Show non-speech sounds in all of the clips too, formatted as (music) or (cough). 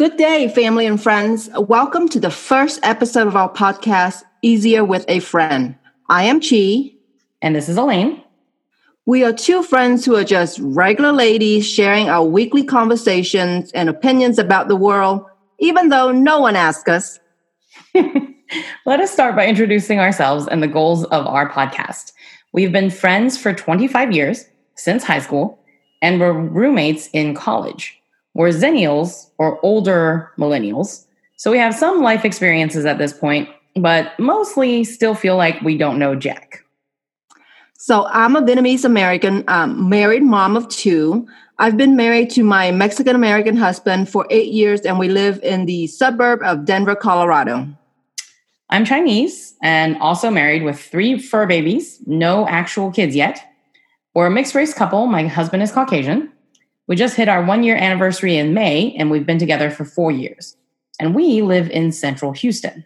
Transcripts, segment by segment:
Good day, family and friends. Welcome to the first episode of our podcast, Easier with a Friend. I am Chi. And this is Elaine. We are two friends who are just regular ladies sharing our weekly conversations and opinions about the world, even though no one asks us. (laughs) Let us start by introducing ourselves and the goals of our podcast. We've been friends for 25 years, since high school, and we're roommates in college. We're Zennials or older millennials. So we have some life experiences at this point, but mostly still feel like we don't know Jack. So I'm a Vietnamese American, um, married mom of two. I've been married to my Mexican American husband for eight years, and we live in the suburb of Denver, Colorado. I'm Chinese and also married with three fur babies, no actual kids yet. We're a mixed race couple. My husband is Caucasian. We just hit our one year anniversary in May, and we've been together for four years. And we live in central Houston.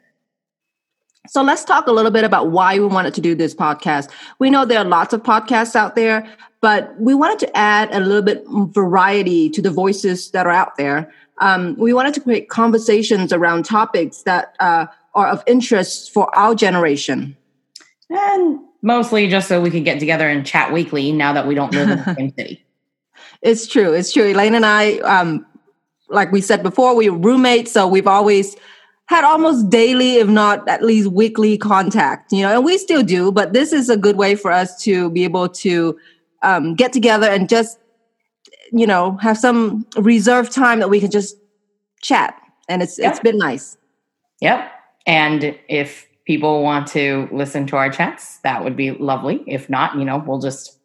So let's talk a little bit about why we wanted to do this podcast. We know there are lots of podcasts out there, but we wanted to add a little bit variety to the voices that are out there. Um, we wanted to create conversations around topics that uh, are of interest for our generation. And mostly just so we could get together and chat weekly now that we don't live in the (laughs) same city. It's true. It's true. Elaine and I, um, like we said before, we were roommates, so we've always had almost daily, if not at least weekly contact, you know, and we still do, but this is a good way for us to be able to um, get together and just, you know, have some reserved time that we can just chat. And it's yep. it's been nice. Yep. And if people want to listen to our chats, that would be lovely. If not, you know, we'll just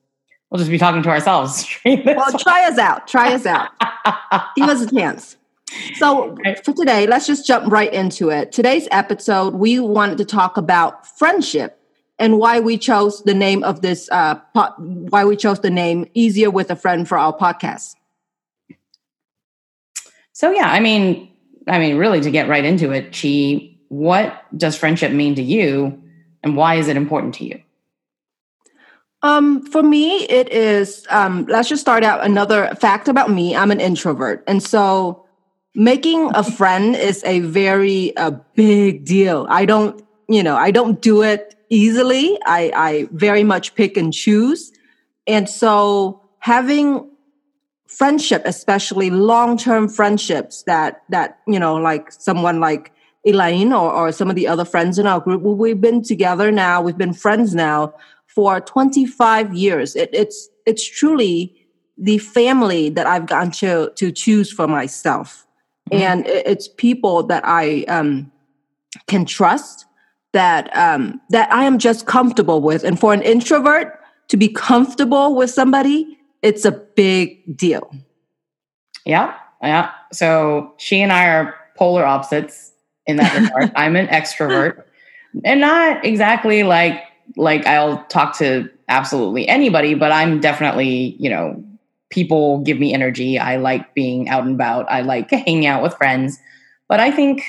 We'll just be talking to ourselves. (laughs) well, try us out. Try us out. (laughs) Give us a chance. So, for today, let's just jump right into it. Today's episode, we wanted to talk about friendship and why we chose the name of this, uh, po- why we chose the name Easier with a Friend for our podcast. So, yeah, I mean, I mean, really to get right into it, Chi, what does friendship mean to you and why is it important to you? Um, for me, it is. Um, let's just start out another fact about me. I'm an introvert, and so making a friend is a very a big deal. I don't, you know, I don't do it easily. I, I very much pick and choose, and so having friendship, especially long term friendships that that you know, like someone like Elaine or, or some of the other friends in our group, we've been together now. We've been friends now for 25 years. It, it's it's truly the family that I've gotten to to choose for myself, mm-hmm. and it, it's people that I um, can trust, that um, that I am just comfortable with. And for an introvert to be comfortable with somebody, it's a big deal. Yeah, yeah. So she and I are polar opposites in that regard. (laughs) I'm an extrovert, and not exactly like like I'll talk to absolutely anybody, but I'm definitely, you know, people give me energy. I like being out and about. I like hanging out with friends. But I think,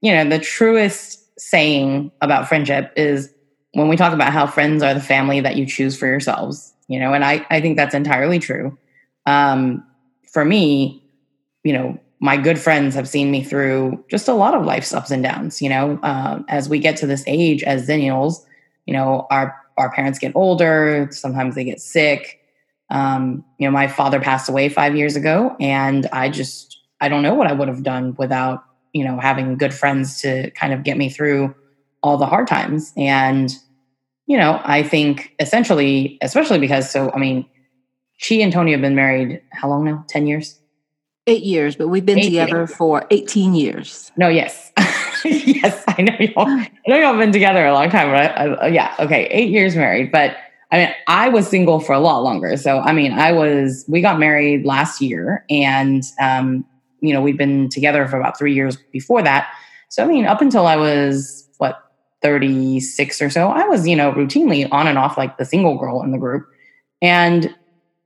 you know, the truest saying about friendship is when we talk about how friends are the family that you choose for yourselves, you know, and I, I think that's entirely true. Um, for me, you know, my good friends have seen me through just a lot of life's ups and downs, you know, uh, as we get to this age as zennials, you know our our parents get older sometimes they get sick. Um, you know my father passed away five years ago and i just i don't know what i would have done without you know having good friends to kind of get me through all the hard times. And you know i think essentially especially because so i mean she and tony have been married how long now? 10 years? Eight years but we've been eight together years. for 18 years. No yes (laughs) (laughs) yes, I know y'all. I know y'all been together a long time, right? Uh, yeah, okay, eight years married, but I mean, I was single for a lot longer. So, I mean, I was. We got married last year, and um, you know, we've been together for about three years before that. So, I mean, up until I was what thirty six or so, I was you know routinely on and off like the single girl in the group. And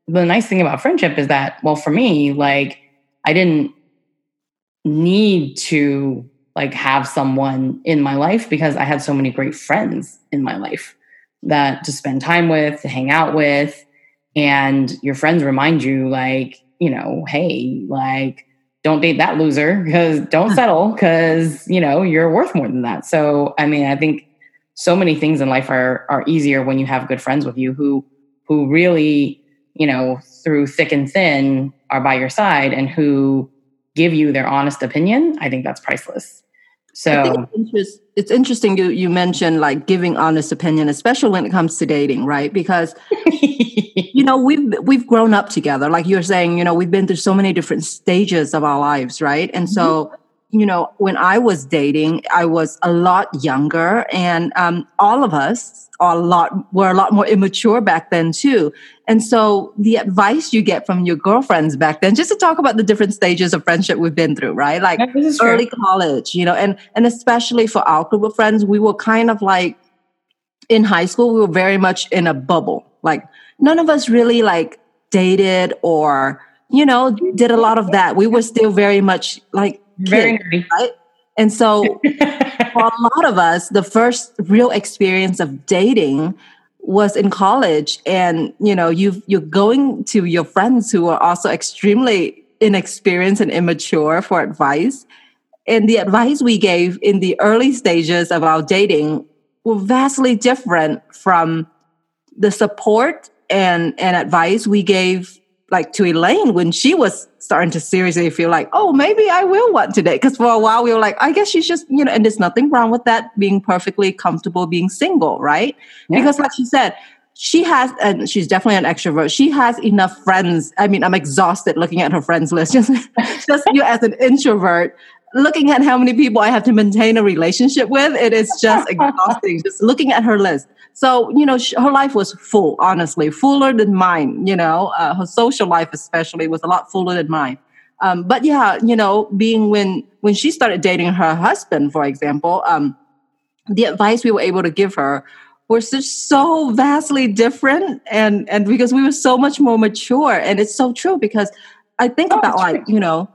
the nice thing about friendship is that, well, for me, like I didn't need to like have someone in my life because I had so many great friends in my life that to spend time with, to hang out with. And your friends remind you, like, you know, hey, like, don't date that loser because don't settle because you know you're worth more than that. So i mean i think so many things in life are are easier when you have good friends with you who who really you know through thick and thin are by your side and who give you their honest opinion. I think that's priceless so it's, it's interesting you you mentioned like giving honest opinion, especially when it comes to dating, right? Because (laughs) you know we've we've grown up together, like you're saying. You know we've been through so many different stages of our lives, right? And mm-hmm. You know, when I was dating, I was a lot younger, and um, all of us are a lot were a lot more immature back then too. And so, the advice you get from your girlfriends back then, just to talk about the different stages of friendship we've been through, right? Like early college, you know, and and especially for our group of friends, we were kind of like in high school, we were very much in a bubble. Like none of us really like dated or you know did a lot of that. We were still very much like very nerdy. Right? And so, (laughs) for a lot of us, the first real experience of dating was in college, and you know, you you're going to your friends who are also extremely inexperienced and immature for advice. And the advice we gave in the early stages of our dating were vastly different from the support and, and advice we gave like to Elaine when she was starting to seriously feel like, oh, maybe I will want to date. Because for a while we were like, I guess she's just, you know, and there's nothing wrong with that being perfectly comfortable being single, right? Yeah. Because like she said, she has, and she's definitely an extrovert. She has enough friends. I mean, I'm exhausted looking at her friends list. (laughs) Just, just you as an introvert, looking at how many people I have to maintain a relationship with, it is just (laughs) exhausting. just looking at her list. So, you know, her life was full, honestly, fuller than mine, you know, uh, her social life especially was a lot fuller than mine. Um, but yeah, you know, being when, when she started dating her husband, for example, um, the advice we were able to give her was just so vastly different. And, and because we were so much more mature and it's so true because I think oh, about like, true. you know,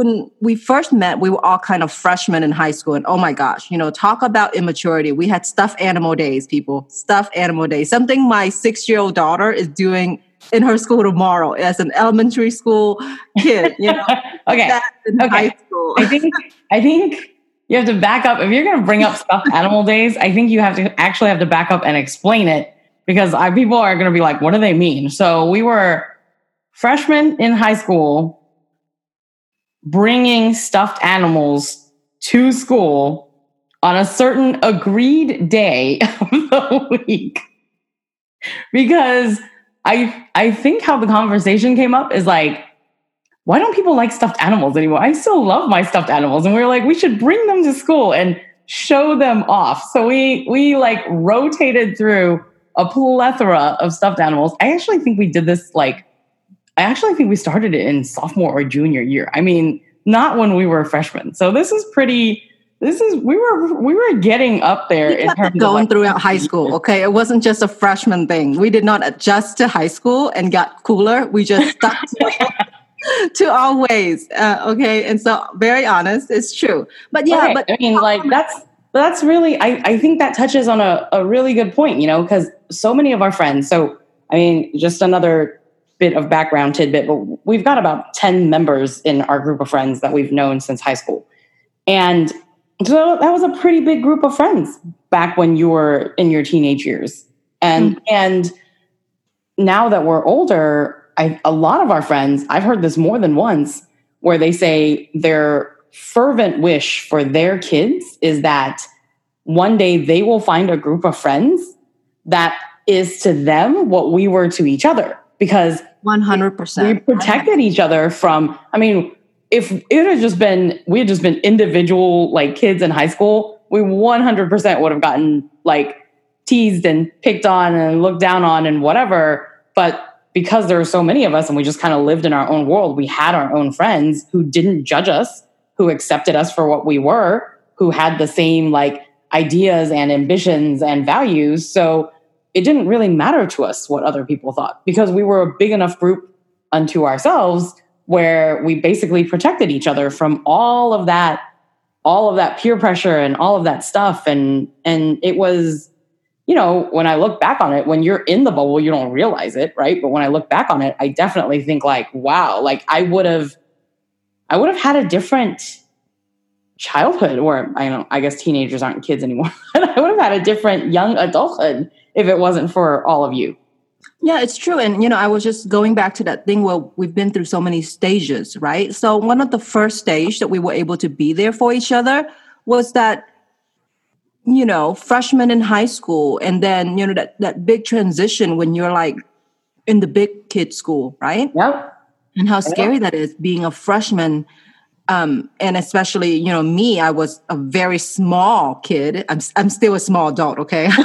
when we first met, we were all kind of freshmen in high school. And oh my gosh, you know, talk about immaturity. We had stuffed animal days, people, stuffed animal days, something my six year old daughter is doing in her school tomorrow as an elementary school kid, you know. (laughs) okay. okay. I think, I think you have to back up. If you're going to bring up stuffed (laughs) animal days, I think you have to actually have to back up and explain it because I, people are going to be like, what do they mean? So we were freshmen in high school bringing stuffed animals to school on a certain agreed day (laughs) of the week. Because I I think how the conversation came up is like, why don't people like stuffed animals anymore? I still love my stuffed animals. And we were like, we should bring them to school and show them off. So we we like rotated through a plethora of stuffed animals. I actually think we did this like I actually think we started it in sophomore or junior year. I mean, not when we were freshmen. So this is pretty. This is we were we were getting up there in terms going like, throughout high school. Okay, it wasn't just a freshman thing. We did not adjust to high school and got cooler. We just stuck (laughs) to, to our ways. Uh, okay, and so very honest, it's true. But yeah, okay. but I mean, like that's that's really I I think that touches on a a really good point. You know, because so many of our friends. So I mean, just another bit of background tidbit, but we've got about 10 members in our group of friends that we've known since high school. And so that was a pretty big group of friends back when you were in your teenage years. And mm-hmm. and now that we're older, I, a lot of our friends, I've heard this more than once, where they say their fervent wish for their kids is that one day they will find a group of friends that is to them what we were to each other because 100%. We protected each other from, I mean, if it had just been, we had just been individual like kids in high school, we 100% would have gotten like teased and picked on and looked down on and whatever. But because there were so many of us and we just kind of lived in our own world, we had our own friends who didn't judge us, who accepted us for what we were, who had the same like ideas and ambitions and values. So it didn't really matter to us what other people thought because we were a big enough group unto ourselves where we basically protected each other from all of that all of that peer pressure and all of that stuff and and it was you know when i look back on it when you're in the bubble you don't realize it right but when i look back on it i definitely think like wow like i would have I would have had a different childhood, or I don't. I guess teenagers aren't kids anymore. (laughs) I would have had a different young adulthood if it wasn't for all of you. Yeah, it's true. And, you know, I was just going back to that thing where we've been through so many stages, right? So, one of the first stage that we were able to be there for each other was that, you know, freshman in high school. And then, you know, that, that big transition when you're like in the big kid school, right? Yep. And how scary yep. that is being a freshman. Um, and especially, you know, me, I was a very small kid. I'm, I'm still a small adult, okay? (laughs)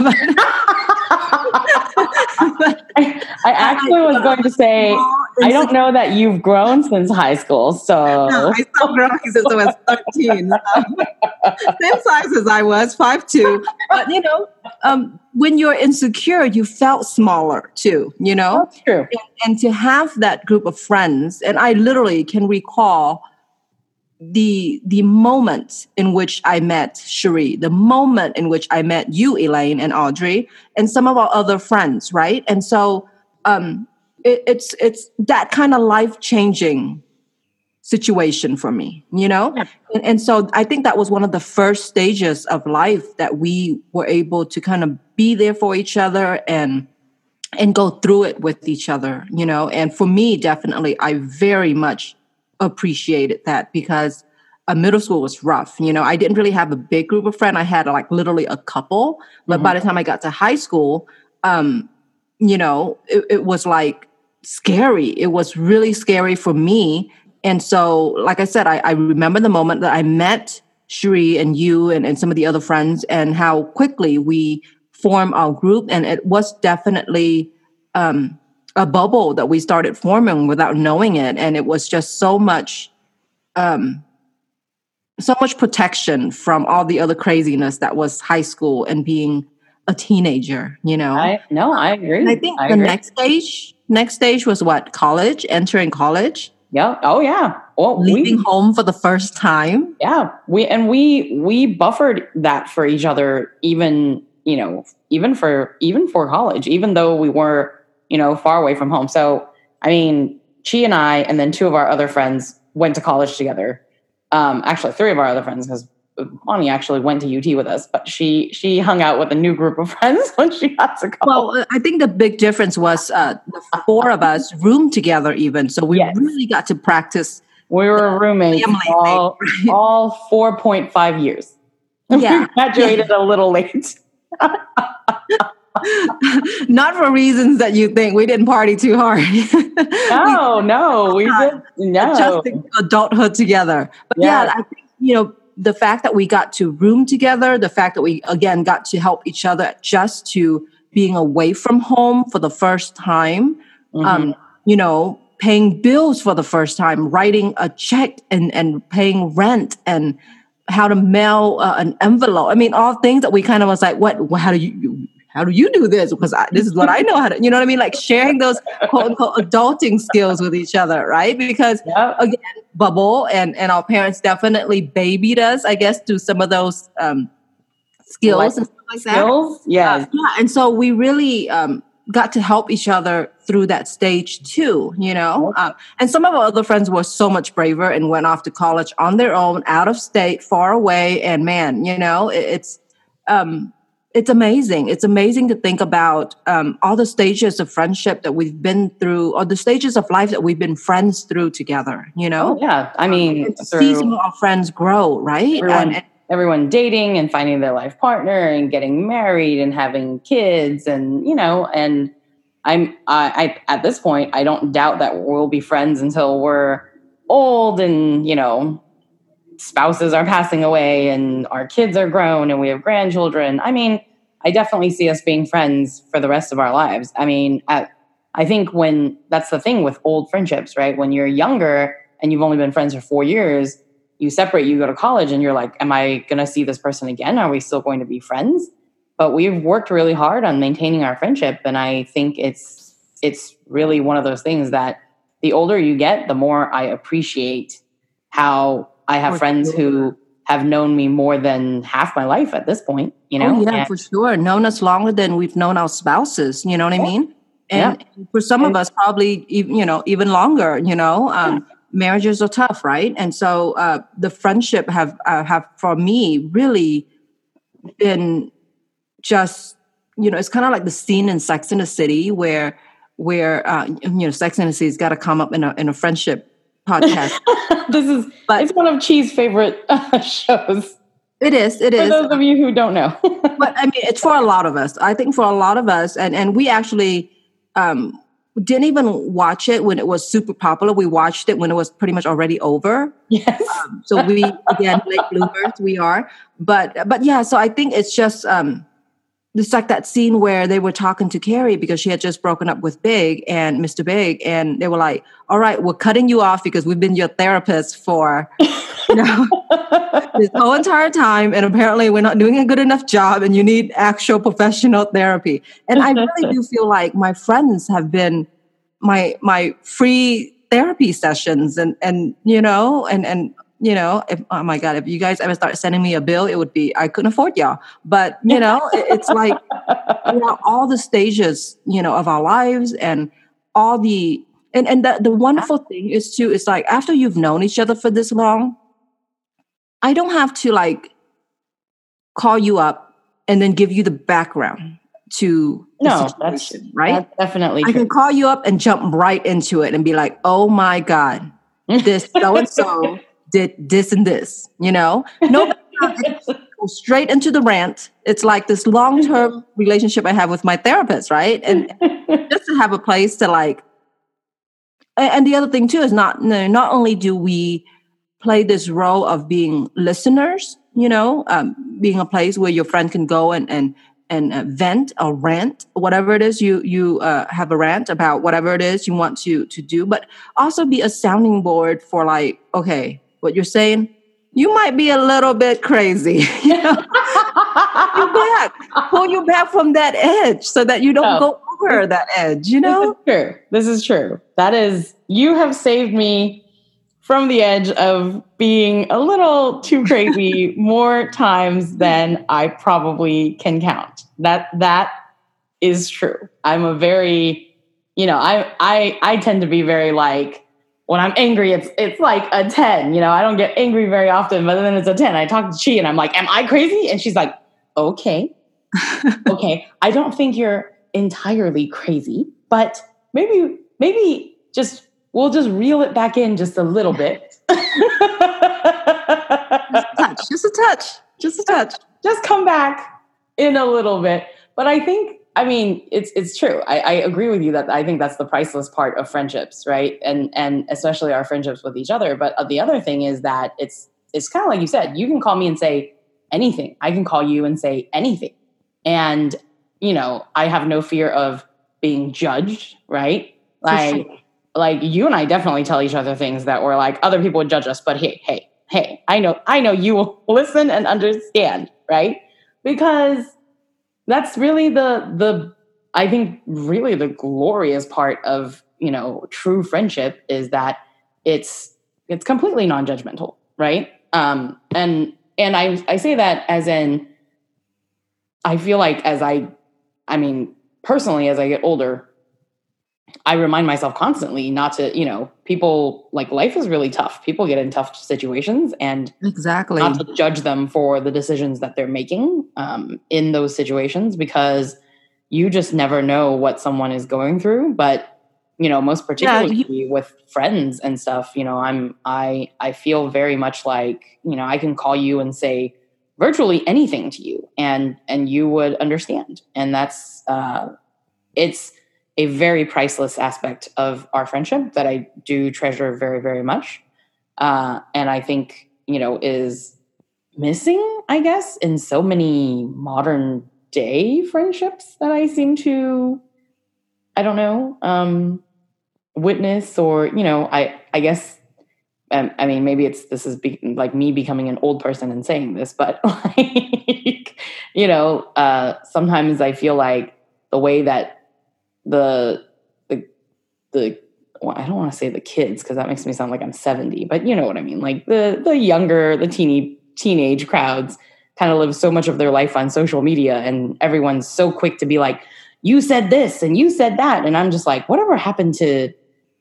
I, actually was going to say, I don't know that you've grown since high school. So no, I stopped growing since I was 13. Um, (laughs) same size as I was, five two. But you know, um, when you're insecure, you felt smaller too, you know? That's true. And, and to have that group of friends, and I literally can recall the the moment in which I met Cherie, the moment in which I met you, Elaine and Audrey, and some of our other friends, right? And so um, it, it's it's that kind of life changing situation for me, you know. Yeah. And, and so I think that was one of the first stages of life that we were able to kind of be there for each other and and go through it with each other, you know. And for me, definitely, I very much appreciated that because a middle school was rough. You know, I didn't really have a big group of friends. I had like literally a couple. But mm-hmm. by the time I got to high school, um, you know, it, it, was like scary. It was really scary for me. And so, like I said, I, I remember the moment that I met Cherie and you and, and some of the other friends and how quickly we formed our group. And it was definitely um, a bubble that we started forming without knowing it and it was just so much um so much protection from all the other craziness that was high school and being a teenager you know? I no i agree. And i think I the agree. next stage next stage was what? College entering college? Yeah oh yeah. Well, leaving we, home for the first time? Yeah. We and we we buffered that for each other even you know even for even for college even though we were you know, far away from home. So, I mean, she and I, and then two of our other friends went to college together. Um, actually, three of our other friends, because Bonnie actually went to UT with us, but she she hung out with a new group of (laughs) friends when she got to college. Well, I think the big difference was uh, the four of us roomed together, even so we yes. really got to practice. We were roommates all, all four point five years. (laughs) Yeah, we graduated a little late. (laughs) Not for reasons that you think we didn't party too hard. (laughs) no, no, we did no adjusting adulthood together. But yeah. yeah, I think you know the fact that we got to room together, the fact that we again got to help each other adjust to being away from home for the first time. Mm-hmm. Um, you know, paying bills for the first time, writing a check and and paying rent and how to mail uh, an envelope. I mean, all things that we kind of was like, what? How do you? How do you do this? Because I, this is what I know how to, you know what I mean? Like sharing those quote unquote adulting skills with each other, right? Because yep. again, bubble and, and our parents definitely babied us, I guess, through some of those um, skills like, and stuff like skills? that. Yeah. Uh, yeah. And so we really um, got to help each other through that stage too, you know? Um, and some of our other friends were so much braver and went off to college on their own, out of state, far away. And man, you know, it, it's, um, it's amazing. It's amazing to think about um, all the stages of friendship that we've been through, or the stages of life that we've been friends through together. You know? Oh, yeah, I mean, um, seeing our friends grow, right? Everyone, and, and, everyone dating and finding their life partner and getting married and having kids, and you know, and I'm I, I at this point I don't doubt that we'll be friends until we're old and you know spouses are passing away and our kids are grown and we have grandchildren. I mean, I definitely see us being friends for the rest of our lives. I mean, at, I think when that's the thing with old friendships, right? When you're younger and you've only been friends for four years, you separate, you go to college, and you're like, Am I going to see this person again? Are we still going to be friends? But we've worked really hard on maintaining our friendship. And I think it's, it's really one of those things that the older you get, the more I appreciate how I have friends sure. who have known me more than half my life at this point, you know? Oh, yeah, and, for sure. Known us longer than we've known our spouses, you know what yeah. I mean? And yeah. for some of us, probably, you know, even longer, you know? Um, marriages are tough, right? And so uh, the friendship have uh, have for me really been just you know it's kind of like the scene in Sex in the City where where uh, you know Sex in the City's got to come up in a in a friendship podcast. (laughs) this is but, it's one of Chi's favorite uh, shows. It is. It for is. those of you who don't know. (laughs) but I mean, it's for a lot of us. I think for a lot of us, and and we actually um, didn't even watch it when it was super popular. We watched it when it was pretty much already over. Yes. Um, so we again, like (laughs) bloomers, we are. But but yeah. So I think it's just um, it's like that scene where they were talking to Carrie because she had just broken up with Big and Mr. Big, and they were like, "All right, we're cutting you off because we've been your therapist for you know (laughs) this whole entire time, and apparently we're not doing a good enough job, and you need actual professional therapy." And I really do (laughs) feel like my friends have been my my free therapy sessions, and and you know, and and you know, if, oh my God, if you guys ever start sending me a bill, it would be, I couldn't afford y'all. But, you know, it's like, (laughs) you know, all the stages, you know, of our lives and all the, and, and the, the wonderful thing is too, is like after you've known each other for this long, I don't have to like call you up and then give you the background to no, that's right. That's definitely, I can call you up and jump right into it and be like, "Oh my god, this so and so did this and this, you know? No, (laughs) straight into the rant. It's like this long term relationship I have with my therapist, right? And (laughs) just to have a place to like, and the other thing too is not, not only do we play this role of being listeners, you know, um, being a place where your friend can go and, and, and uh, vent or rant whatever it is you you uh, have a rant about whatever it is you want to to do but also be a sounding board for like okay what you're saying, you might be a little bit crazy. (laughs) you know? you back, pull you back from that edge so that you don't oh. go over that edge. You know, this is true. This is true. That is, you have saved me from the edge of being a little too crazy (laughs) more times than I probably can count. That that is true. I'm a very, you know, I I I tend to be very like when I'm angry, it's it's like a 10. You know, I don't get angry very often, but then it's a 10. I talk to Chi and I'm like, Am I crazy? And she's like, Okay. (laughs) okay. I don't think you're entirely crazy, but maybe, maybe just we'll just reel it back in just a little bit. (laughs) (laughs) just a touch, just a touch, just a touch. Just come back in a little bit. But I think I mean, it's it's true. I, I, agree with you that I think that's the priceless part of friendships, right? And and especially our friendships with each other. But uh, the other thing is that it's it's kind of like you said. You can call me and say anything. I can call you and say anything, and you know, I have no fear of being judged, right? Like like you and I definitely tell each other things that were like other people would judge us, but hey, hey, hey, I know I know you will (laughs) listen and understand, right? Because that's really the the I think really the glorious part of you know true friendship is that it's it's completely non-judgmental, right? Um, and and I I say that as in I feel like as I I mean personally as I get older, I remind myself constantly not to, you know, people like life is really tough. People get in tough situations and exactly not to judge them for the decisions that they're making um, in those situations because you just never know what someone is going through. But, you know, most particularly yeah, with friends and stuff, you know, I'm, I, I feel very much like, you know, I can call you and say virtually anything to you and, and you would understand. And that's, uh, it's, a very priceless aspect of our friendship that I do treasure very, very much. Uh, and I think, you know, is missing, I guess, in so many modern day friendships that I seem to, I don't know, um, witness or, you know, I, I guess, um, I mean, maybe it's, this is be, like me becoming an old person and saying this, but (laughs) like, you know, uh, sometimes I feel like the way that the the the well, I don't want to say the kids because that makes me sound like I'm 70, but you know what I mean. Like the the younger, the teeny teenage crowds kind of live so much of their life on social media and everyone's so quick to be like, you said this and you said that. And I'm just like, whatever happened to,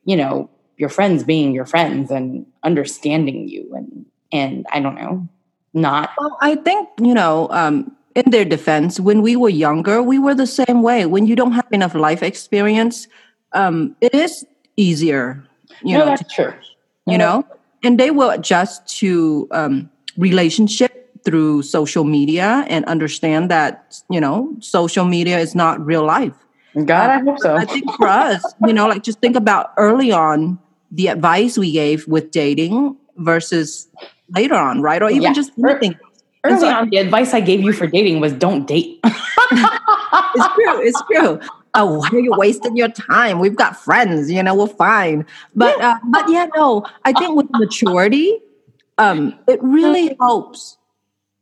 you know, your friends being your friends and understanding you and and I don't know, not. Well, I think you know. Um, in their defense, when we were younger, we were the same way. When you don't have enough life experience, um, it is easier. You no, know, that's true. you know, and they will adjust to um, relationship through social media and understand that you know social media is not real life. God, I hope so. I think for us, you know, like just think about early on the advice we gave with dating versus later on, right? Or even Yeah. just anything. Early so- on, the advice I gave you for dating was don't date. (laughs) it's true. It's true. Oh, why are you wasting your time? We've got friends, you know, we're fine. But uh, but yeah, no, I think with maturity, um, it really helps.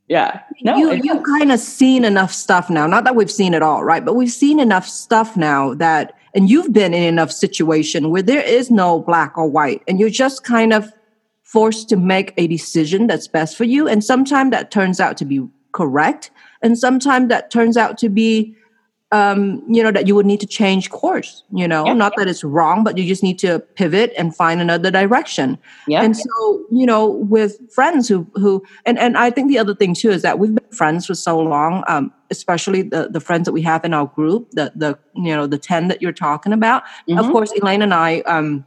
yeah. No, you you kind of seen enough stuff now. Not that we've seen it all, right? But we've seen enough stuff now that, and you've been in enough situation where there is no black or white, and you're just kind of forced to make a decision that's best for you. And sometimes that turns out to be correct, and sometimes that turns out to be, um, you know, that you would need to change course. You know, Yeah. not that it's wrong, but you just need to pivot and find another direction. yeah. And so, you know, with friends who who and and I think the other thing too is that we've been friends for so long, um, especially the the friends that we have in our group, the the you know the ten that you're talking about. Of Mhm. course, Elaine and I, um,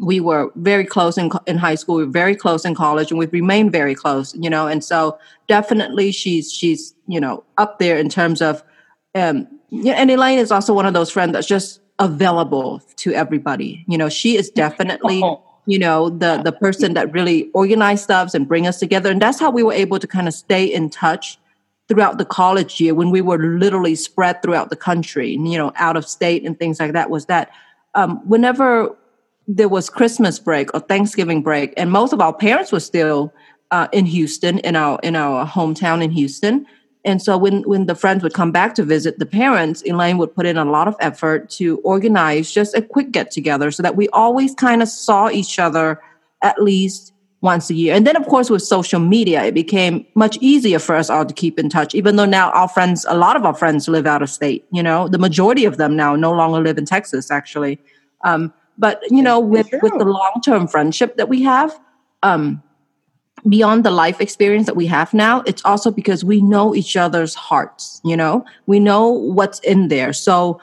we were very close in in high school. We were very close in college, and we've remained very close. You know, and so definitely she's she's you know up there in terms of, um, yeah. And Elaine is also one of those friends that's just available to everybody. You know, she is definitely Oh, you know the the person that really organized stuff and bring us together and that's how we were able to kind of stay in touch throughout the college year when we were literally spread throughout the country and, you know out of state and things like that was that um, whenever there was christmas break or thanksgiving break and most of our parents were still uh, in houston in our in our hometown in houston and so when when the friends would come back to visit the parents, Elaine would put in a lot of effort to organize just a quick get together so that we always kind of saw each other at least once a year. And then of course with social media, it became much easier for us all to keep in touch, even though now our friends, a lot of our friends live out of state, you know, the majority of them now no longer live in Texas actually. Um, but you know, with, with the long-term friendship that we have, um, beyond the life experience that we have now, it's also because we know each other's hearts, you know, we know what's in there. So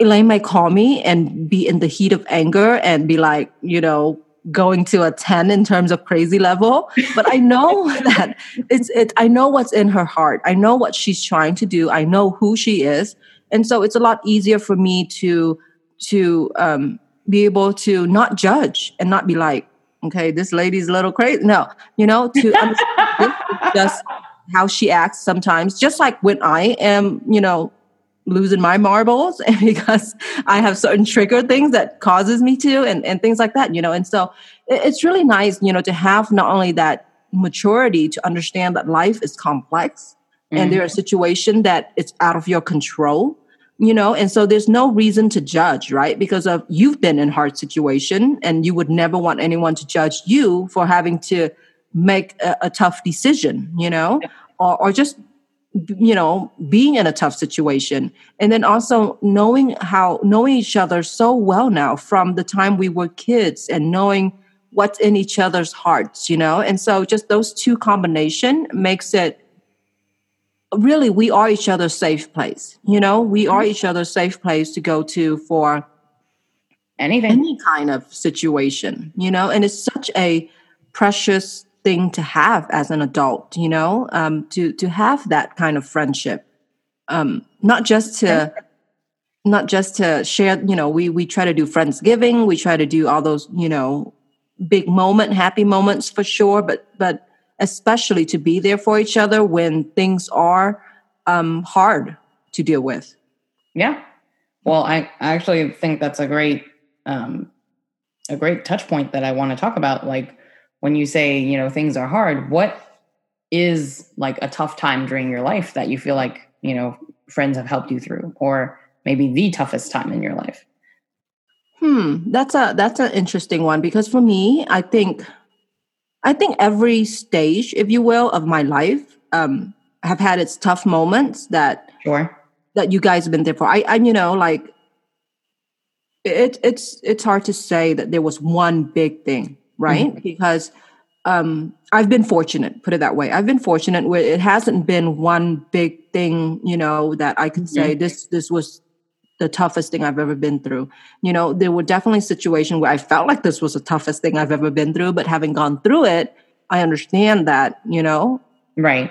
Elaine might call me and be in the heat of anger and be like, you know, going to a 10 in terms of crazy level. But I know (laughs) that it's it I know what's in her heart. I know what she's trying to do. I know who she is. And so it's a lot easier for me to to um be able to not judge and not be like, okay, this lady's a little crazy. No, you know, to (laughs) understand this is just how she acts sometimes, just like when I am, you know, losing my marbles and (laughs) because I have certain trigger things that causes me to and, and things like that, you know. And so it, it's really nice, you know, to have not only that maturity to understand that life is complex and mm. there are situations that it's out of your control you know and so there's no reason to judge right? Because of you've been in hard situation and you would never want anyone to judge you for having to make a, a tough decision you know? Or, or just you know being in a tough situation. And then also knowing how knowing each other so well now from the time we were kids and knowing what's in each other's hearts you know? And so just those two combination makes it really we are each other's safe place you know? We are each other's safe place to go to for anything. any kind of situation you know? And it's such a precious thing to have as an adult you know? Um, to to have that kind of friendship. Um, not just to not just to share you know we we try to do friendsgiving we try to do all those you know big moment happy moments for sure but but especially to be there for each other when things are um, hard to deal with Yeah. Well, I I actually think that's a great um a great touch point that I want to talk about. Like when you say, you know, things are hard, what is like a tough time during your life that you feel like, you know, friends have helped you through or maybe the toughest time in your life? Hmm, that's a that's an interesting one because for me, I think I think every stage, if you will, of my life um, have had its tough moments that Sure. that you guys have been there for. I, I you know, like it, it's it's hard to say that there was one big thing, right? Mm-hmm. Because um, I've been fortunate, put it that way. I've been fortunate where it hasn't been one big thing, you know, that I can say mm-hmm. this this was the toughest thing I've ever been through. You know, there were definitely situations where I felt like this was the toughest thing I've ever been through, but having gone through it, I understand that, you know. Right.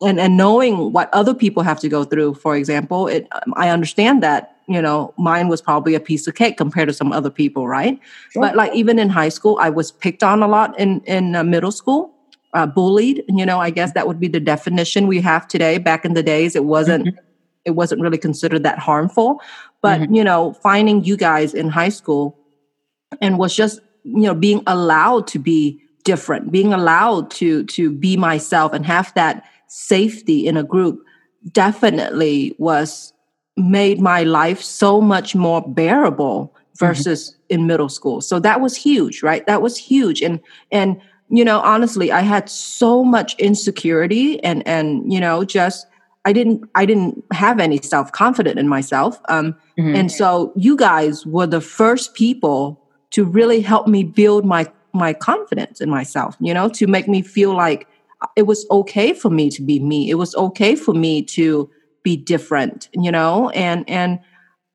And and knowing what other people have to go through, for example, it I understand that, you know, mine was probably a piece of cake compared to some other people, right? Sure. But like even in high school, I was picked on a lot in in uh, middle school. Uh, bullied, you know, I guess that would be the definition we have today. Back in the days, it wasn't mm-hmm it wasn't really considered that harmful. But, mm-hmm. you know, finding you guys in high school and was just, you know, being allowed to be different, being allowed to to be myself and have that safety in a group definitely was made my life so much more bearable mm-hmm. versus mm-hmm. in middle school. So that was huge, right? That was huge. And and you know, honestly, I had so much insecurity and and you know, just I didn't I didn't have any self confidence in myself, um, mm-hmm. and so you guys were the first people to really help me build my my confidence in myself. You know, to make me feel like it was okay for me to be me. It was okay for me to be different. You know, and and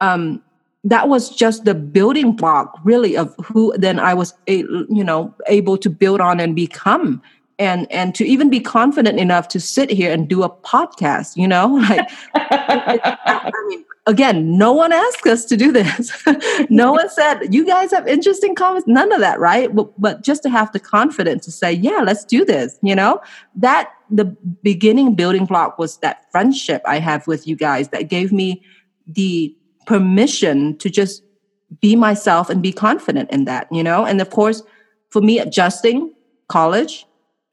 um, that was just the building block, really, of who then I was, a, you know, able to build on and become and and to even be confident enough to sit here and do a podcast you know (laughs) like (laughs) I mean, again no one asked us to do this. (laughs) No one said you guys have interesting comments none of that right? But, but just to have the confidence to say yeah let's do this you know? That the beginning building block was that friendship i have with you guys that gave me the permission to just be myself and be confident in that you know? And of course for me adjusting college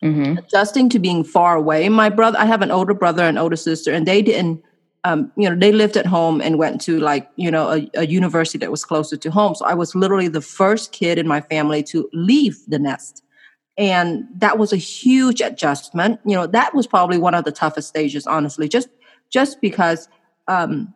mm-hmm. adjusting to being far away. My brother, I have an older brother and older sister, and they didn't, um, you know, they lived at home and went to like, you know, a, a, university that was closer to home. So I was literally the first kid in my family to leave the nest. And that was a huge adjustment. You know, that was probably one of the toughest stages, honestly, just just because um,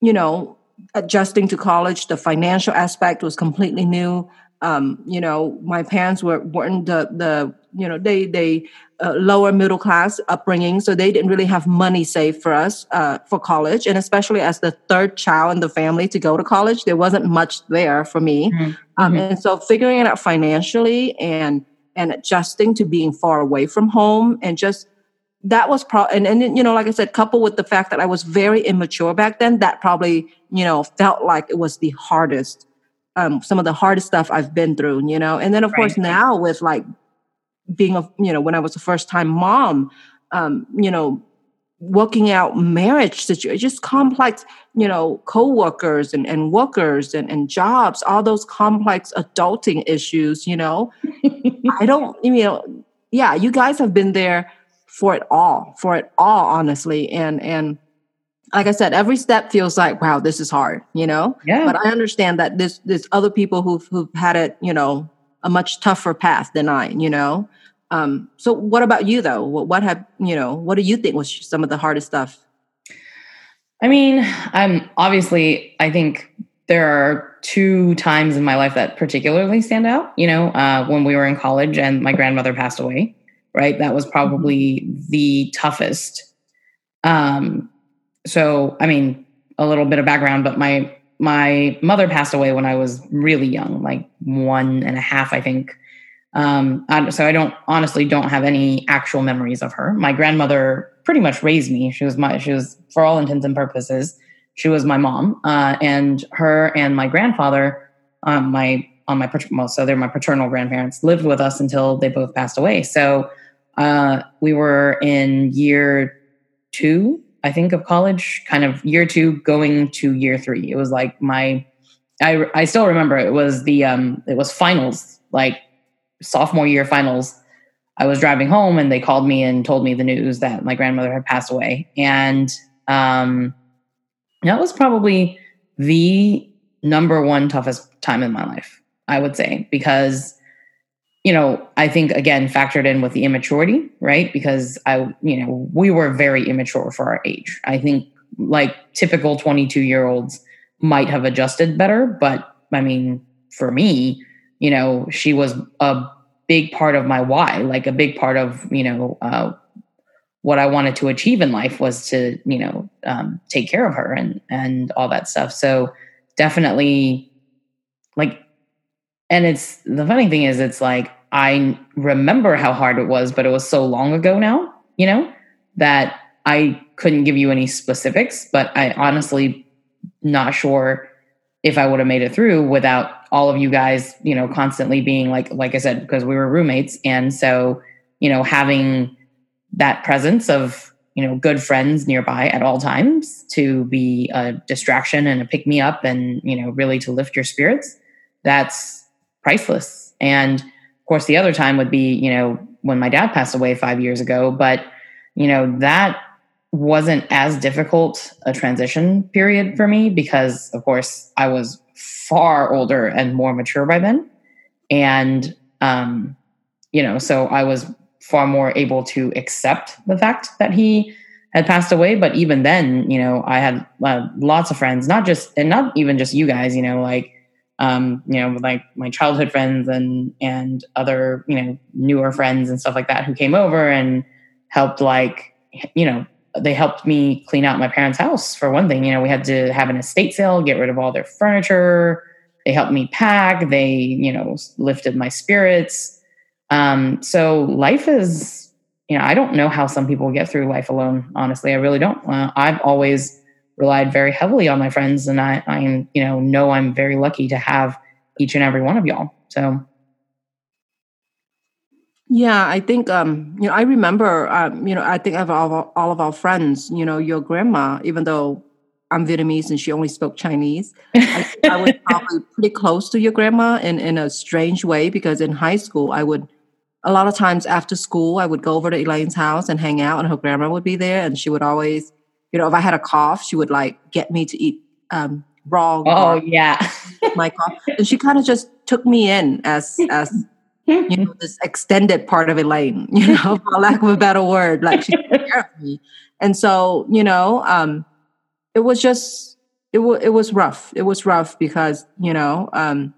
you know, adjusting to college, the financial aspect was completely new. Um, you know, my parents were weren't the the you know they they uh, lower middle class upbringing, so they didn't really have money saved for us uh, for college, and especially as the third child in the family to go to college, there wasn't much there for me. Mm-hmm. Um, mm-hmm. and so figuring it out financially and and adjusting to being far away from home and just that was pro and, and you know like i said coupled with the fact that i was very immature back then that probably you know felt like it was the hardest um, some of the hardest stuff I've been through, you know. And then of right. course now with like being a you know when I was a first time mom, um, you know, working out marriage situations, just complex, you know, co-workers and, and workers and, and jobs, all those complex adulting issues, you know. (laughs) I don't you know, yeah, you guys have been there for it all, for it all, honestly. And and like I said, every step feels like, wow, this is hard, you know? Yeah. But I understand that there's, there's other people who've, who've had it, you know, a much tougher path than I, you know? Um, so what about you though? What, what have, you know, what do you think was some of the hardest stuff? I mean, I'm obviously, I think there are two times in my life that particularly stand out, you know, uh, when we were in college and my grandmother passed away, right? That was mm-hmm. probably the toughest. Um, so I mean, a little bit of background, but my my mother passed away when I was really young, like one and a half, I think. Um, so I don't honestly don't have any actual memories of her. My grandmother pretty much raised me. She was my she was for all intents and purposes she was my mom, uh, and her and my grandfather, um, my on my well, so they're my paternal grandparents lived with us until they both passed away. So uh, we were in year two I think of college, kind of year two going to year three. It was like my, I I still remember it was the um it was finals like sophomore year finals. I was driving home and they called me and told me the news that my grandmother had passed away, and um that was probably the number one toughest time in my life. I would say because you know, I think again factored in with the immaturity, right? Because I, you know, we were very immature for our age. I think like typical 22 year olds might have adjusted better, but I mean, for me, you know, she was a big part of my why, like a big part of, you know, uh, what I wanted to achieve in life was to, you know, um, take care of her and, and all that stuff. So definitely like, and it's the funny thing is it's like, I remember how hard it was, but it was so long ago now, you know, that I couldn't give you any specifics, but I honestly not sure if I would have made it through without all of you guys, you know, constantly being like, like I said, because we were roommates. And so, you know, having that presence of, you know, good friends nearby at all times to be a distraction and a pick me up and, you know, really to lift your spirits, that's priceless. And of course, the other time would be, you know, when my dad passed away five years ago. But, you know, that wasn't as difficult a transition period for me because, of course, I was far older and more mature by then. And, um, you know, so I was far more able to accept the fact that he had passed away. But even then, you know, I had uh, lots of friends, not just, and not even just you guys, you know, like, um, you know, like my childhood friends and, and other, you know, newer friends and stuff like that who came over and helped like, you know, they helped me clean out my parents' house for one thing. You know, we had to have an estate sale, get rid of all their furniture. They helped me pack. They, you know, lifted my spirits. Um, so life is, you know, I don't know how some people get through life alone. Honestly, I really don't. Uh, I've always relied very heavily on my friends, and I, I'm, you know, know I'm very lucky to have each and every one of y'all. So yeah, I think um, you know I remember um, you know I think of all, all of our friends, you know, your grandma, even though I'm Vietnamese and she only spoke Chinese, I, I was (laughs) probably pretty close to your grandma in in a strange way because in high school I would a lot of times after school I would go over to Elaine's house and hang out and her grandma would be there and she would always you know if I had a cough she would like get me to eat um, raw. Oh yeah, (laughs) my cough and she kind of just took me in as as you know, this extended part of Elaine, (laughs) you know, for lack of a better word, like she took care of me. And so, you know, um, it was just, it was, it was rough. It was rough because, you know, um,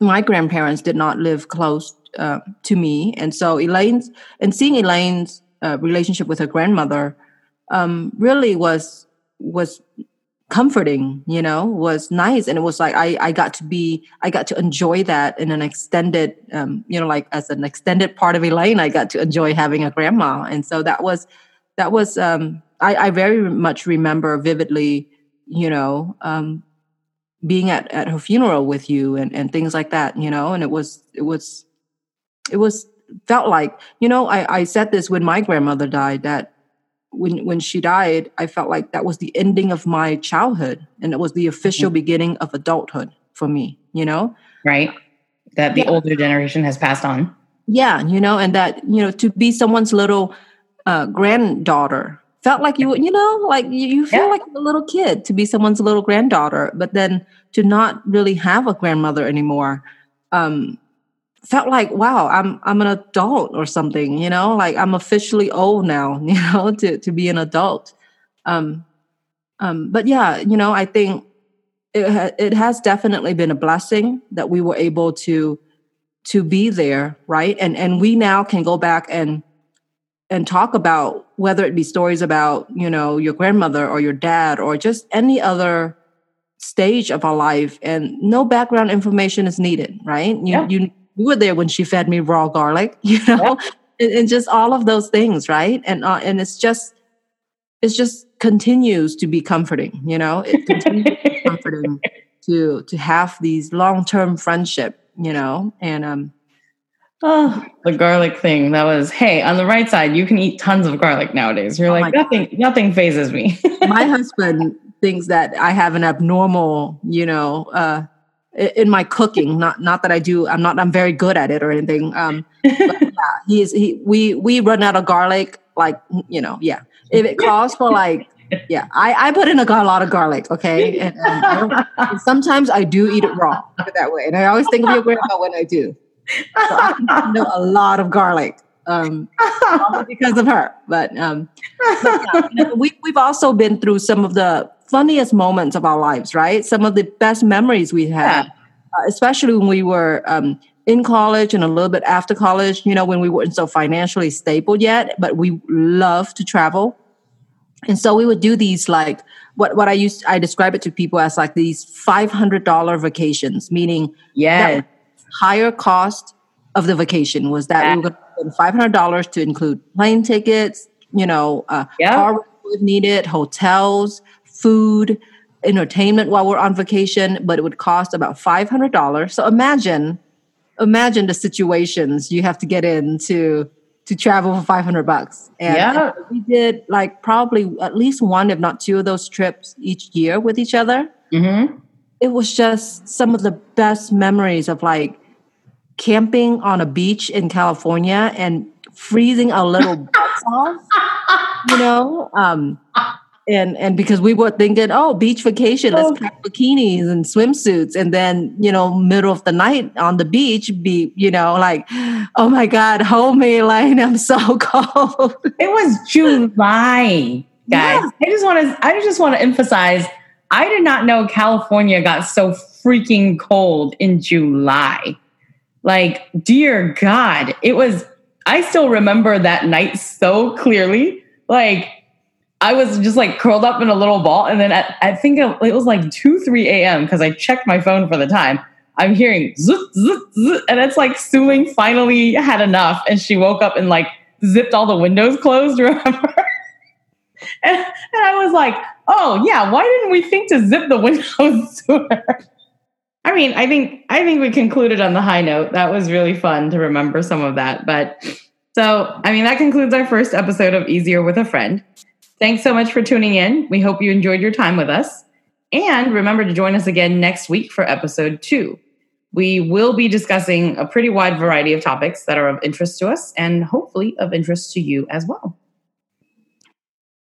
my grandparents did not live close uh, to me. And so Elaine's, and seeing Elaine's uh, relationship with her grandmother um, really was, was comforting you know was nice. And it was like i i got to be i got to enjoy that in an extended um you know like as an extended part of elaine i got to enjoy having a grandma. And so that was that was um i i very much remember vividly you know um being at at her funeral with you and and things like that you know and it was it was it was felt like you know i i said this when my grandmother died that when when she died, I felt like that was the ending of my childhood, and it was the official mm-hmm. beginning of adulthood for me. You know, right? That the yeah. older generation has passed on. Yeah, you know, and that you know to be someone's little uh, granddaughter felt like you you know like you, you feel yeah. like a little kid to be someone's little granddaughter, but then to not really have a grandmother anymore. Um, felt like wow i'm i'm an adult or something you know like i'm officially old now (laughs) you know to to be an adult. Um um but yeah you know i think it ha- it has definitely been a blessing that we were able to to be there right? And and we now can go back and and talk about whether it be stories about you know your grandmother or your dad or just any other stage of our life and no background information is needed right? You yeah. you you were there when she fed me raw garlic, (laughs) you know, and, and, just all of those things, right? And uh, and it's just it's just continues to be comforting, you know. It (laughs) continues to be comforting to to have these long term friendship, you know, and um. Oh, the garlic thing. That was, hey, on the right side, you can eat tons of garlic nowadays. You're oh like, nothing, God. nothing fazes me. (laughs) my husband thinks that I have an abnormal, you know, uh, in my cooking. Not not that I do. I'm not. I'm very good at it or anything. Um, but (laughs) yeah, he's he. We we run out of garlic. Like you know, yeah. If it calls for like yeah, I, I put in a, a lot of garlic, okay? And, and, and sometimes I do eat it raw that way. And I always think of your grandma when I do. So I know a lot of garlic um, because of her. But, um, but yeah, you know, we, we've also been through some of the funniest moments of our lives, right? Some of the best memories we had, yeah. uh, especially when we were um, in college and a little bit after college, you know, when we weren't so financially stable yet, but we love to travel. And so we would do these like what what I used I describe it to people as like these five hundred dollar vacations, meaning yeah, higher cost of the vacation was that yeah. we were going to spend five hundred dollars to include plane tickets, you know, uh, yeah. car if needed, hotels, food, entertainment while we're on vacation, but it would cost about five hundred dollars. So imagine imagine the situations you have to get into to to travel for 500 bucks. And, yeah. And we did like probably at least one, if not two of those trips each year with each other. Mm-hmm. It was just some of the best memories of like camping on a beach in California and freezing our little (laughs) butts off, you know? Um, and and because we were thinking, oh, beach vacation, let's oh. pack bikinis and swimsuits, and then you know, middle of the night on the beach, be you know, like, oh my god, hold me, like I'm so (laughs) cold. It was July, guys. Yeah. I just want to, I just want to emphasize, I did not know California got so freaking cold in July. Like, dear God, it was. I still remember that night so clearly. Like I was just like curled up in a little ball. And then at, I think it, was like 2, 3 a.m. because I checked my phone for the time. I'm hearing zut, and it's like Suling finally had enough. And she woke up and like zipped all the windows closed, (laughs) remember? and, and I was like, oh yeah, why didn't we think to zip the windows (laughs) sooner? I mean, I think I think we concluded on the high note. That was really fun to remember some of that. But so, I mean, that concludes our first episode of Easier with a Friend. Thanks so much for tuning in. We hope you enjoyed your time with us. And remember to join us again next week for episode two. We will be discussing a pretty wide variety of topics that are of interest to us and hopefully of interest to you as well.